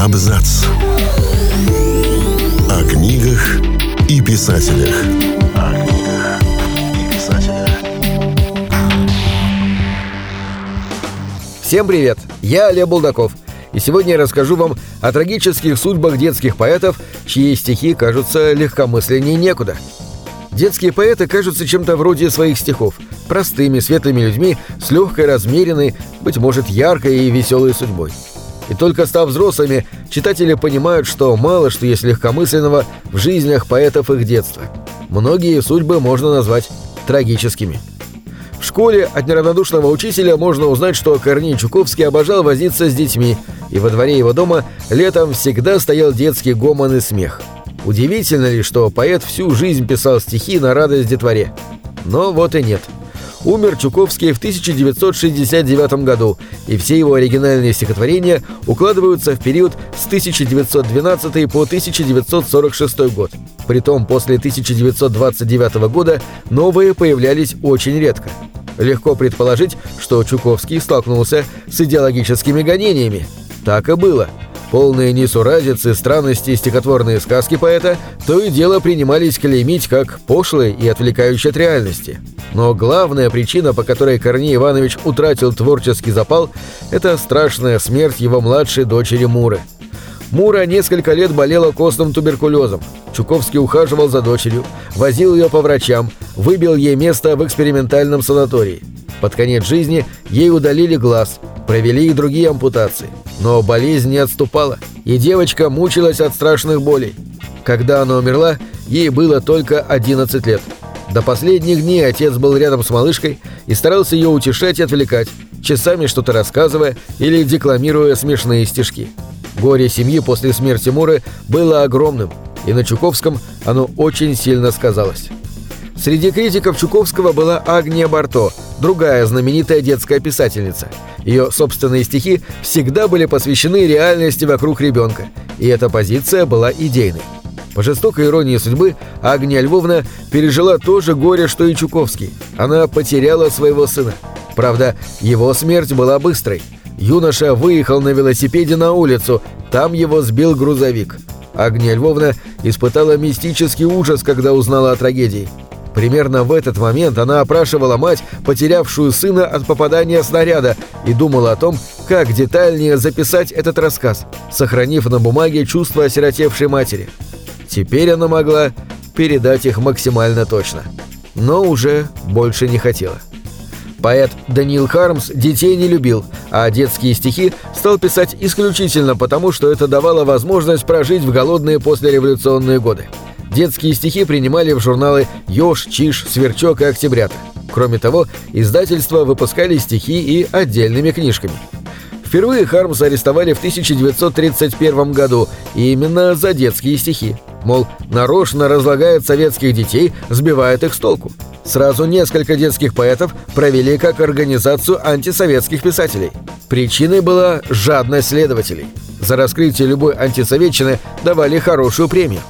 Абзац. О книгах и писателях. О книгах и писателях. Всем привет! Я Олег Булдаков. И сегодня я расскажу вам о трагических судьбах детских поэтов, чьи стихи кажутся легкомысленнее некуда. Детские поэты кажутся чем-то вроде своих стихов, простыми, светлыми людьми, с легкой, размеренной, быть может, яркой и веселой судьбой. И только став взрослыми, читатели понимают, что мало что есть легкомысленного в жизнях поэтов их детства. Многие судьбы можно назвать трагическими. В школе от неравнодушного учителя можно узнать, что Корней Чуковский обожал возиться с детьми, и во дворе его дома летом всегда стоял детский гомон и смех. Удивительно ли, что поэт всю жизнь писал стихи на радость детворе? Но вот и нет. Умер Чуковский в 1969 году, и все его оригинальные стихотворения укладываются в период с 1912 по 1946 год. Притом после 1929 года новые появлялись очень редко. Легко предположить, что Чуковский столкнулся с идеологическими гонениями. Так и было. Полные несуразицы, странности стихотворные сказки поэта то и дело принимались клеймить как пошлые и отвлекающие от реальности. Но главная причина, по которой Корней Иванович утратил творческий запал, это страшная смерть его младшей дочери Муры. Мура несколько лет болела костным туберкулезом. Чуковский ухаживал за дочерью, возил ее по врачам, выбил ей место в экспериментальном санатории. Под конец жизни ей удалили глаз, провели и другие ампутации. Но болезнь не отступала, и девочка мучилась от страшных болей. Когда она умерла, ей было только 11 лет. До последних дней отец был рядом с малышкой и старался ее утешать и отвлекать, часами что-то рассказывая или декламируя смешные стишки. Горе семьи после смерти Муры было огромным, и на Чуковском оно очень сильно сказалось. Среди критиков Чуковского была Агния Барто, другая знаменитая детская писательница. Ее собственные стихи всегда были посвящены реальности вокруг ребенка, и эта позиция была идейной. По жестокой иронии судьбы, Агния Львовна пережила то же горе, что и Чуковский. Она потеряла своего сына. Правда, его смерть была быстрой. Юноша выехал на велосипеде на улицу, там его сбил грузовик. Агния Львовна испытала мистический ужас, когда узнала о трагедии. Примерно в этот момент она опрашивала мать, потерявшую сына от попадания снаряда, и думала о том, как детальнее записать этот рассказ, сохранив на бумаге чувства осиротевшей матери. Теперь она могла передать их максимально точно. Но уже больше не хотела. Поэт Даниил Хармс детей не любил, а детские стихи стал писать исключительно потому, что это давало возможность прожить в голодные послереволюционные годы. Детские стихи принимали в журналы «Ёж», «Чиж», «Сверчок» и «Октябрята». Кроме того, издательства выпускали стихи и отдельными книжками. Впервые Хармса арестовали в 1931 году, именно за детские стихи. Мол, нарочно разлагает советских детей, сбивает их с толку. Сразу несколько детских поэтов провели как организацию антисоветских писателей. Причиной была жадность следователей. За раскрытие любой антисоветчины давали хорошую премию.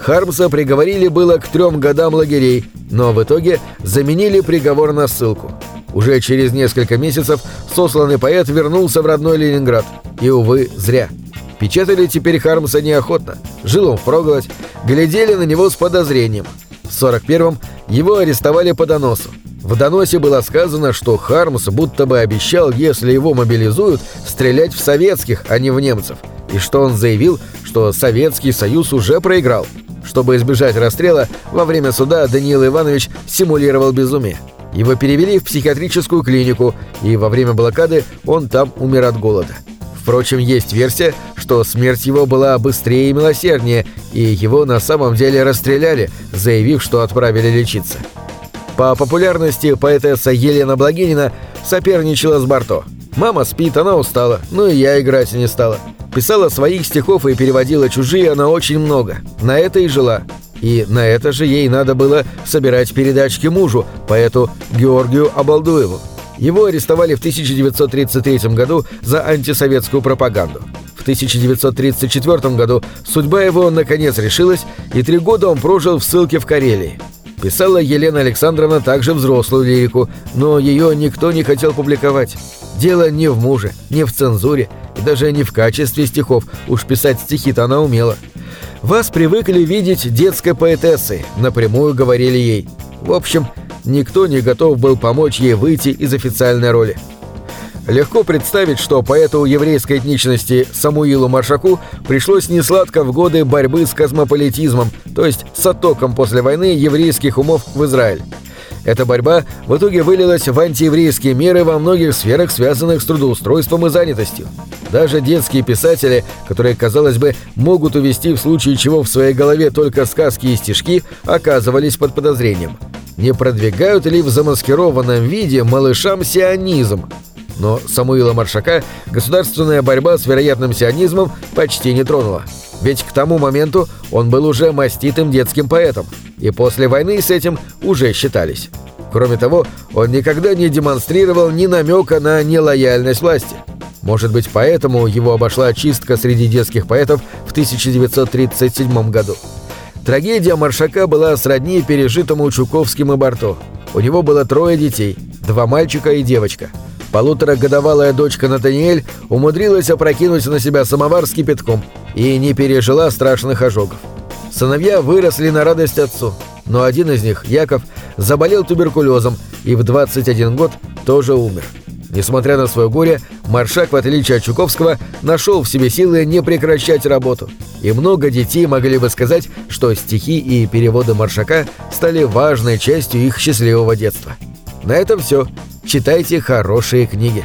Хармса приговорили было к трем годам лагерей, но в итоге заменили приговор на ссылку. Уже через несколько месяцев сосланный поэт вернулся в родной Ленинград. И, увы, зря. Печатали теперь Хармса неохотно. Жил он впроголодь. Глядели на него с подозрением. В 41-м его арестовали по доносу. В доносе было сказано, что Хармс будто бы обещал, если его мобилизуют, стрелять в советских, а не в немцев. И что он заявил, что Советский Союз уже проиграл. Чтобы избежать расстрела, во время суда Даниил Иванович симулировал безумие. Его перевели в психиатрическую клинику, и во время блокады он там умер от голода. Впрочем, есть версия, что смерть его была быстрее и милосерднее, и его на самом деле расстреляли, заявив, что отправили лечиться. По популярности поэтесса Елена Благинина соперничала с Барто. Мама спит, она устала, ну и я играть не стала. Писала своих стихов и переводила чужие она очень много. На это и жила. И на это же ей надо было собирать передачки мужу, поэту Георгию Обалдуеву. Его арестовали в 1933 году за антисоветскую пропаганду. В 1934 году судьба его наконец решилась, и три года он прожил в ссылке в Карелии. Писала Елена Александровна также взрослую лирику, но ее никто не хотел публиковать. Дело не в муже, не в цензуре даже не в качестве стихов, уж писать стихи-то она умела. Вас привыкли видеть детской поэтессой, напрямую говорили ей. В общем, никто не готов был помочь ей выйти из официальной роли. Легко представить, что поэту еврейской этничности Самуилу Маршаку пришлось несладко в годы борьбы с космополитизмом, то есть с оттоком после войны еврейских умов в Израиль. Эта борьба в итоге вылилась в антиеврейские меры во многих сферах, связанных с трудоустройством и занятостью. Даже детские писатели, которые, казалось бы, могут увести в случае чего в своей голове только сказки и стишки, оказывались под подозрением. Не продвигают ли в замаскированном виде малышам сионизм? Но Самуила Маршака государственная борьба с вероятным сионизмом почти не тронула. Ведь к тому моменту он был уже маститым детским поэтом, и после войны с этим уже считались. Кроме того, он никогда не демонстрировал ни намека на нелояльность власти. Может быть, поэтому его обошла чистка среди детских поэтов в 1937 году. Трагедия Маршака была сродни пережитому Чуковским и Барто. У него было трое детей, два мальчика и девочка – Полуторагодовалая дочка Натаниэль умудрилась опрокинуть на себя самовар с кипятком и не пережила страшных ожогов. Сыновья выросли на радость отцу, но один из них, Яков, заболел туберкулезом и в 21 год тоже умер. Несмотря на свое горе, Маршак, в отличие от Чуковского, нашел в себе силы не прекращать работу. И много детей могли бы сказать, что стихи и переводы Маршака стали важной частью их счастливого детства. На этом все читайте хорошие книги.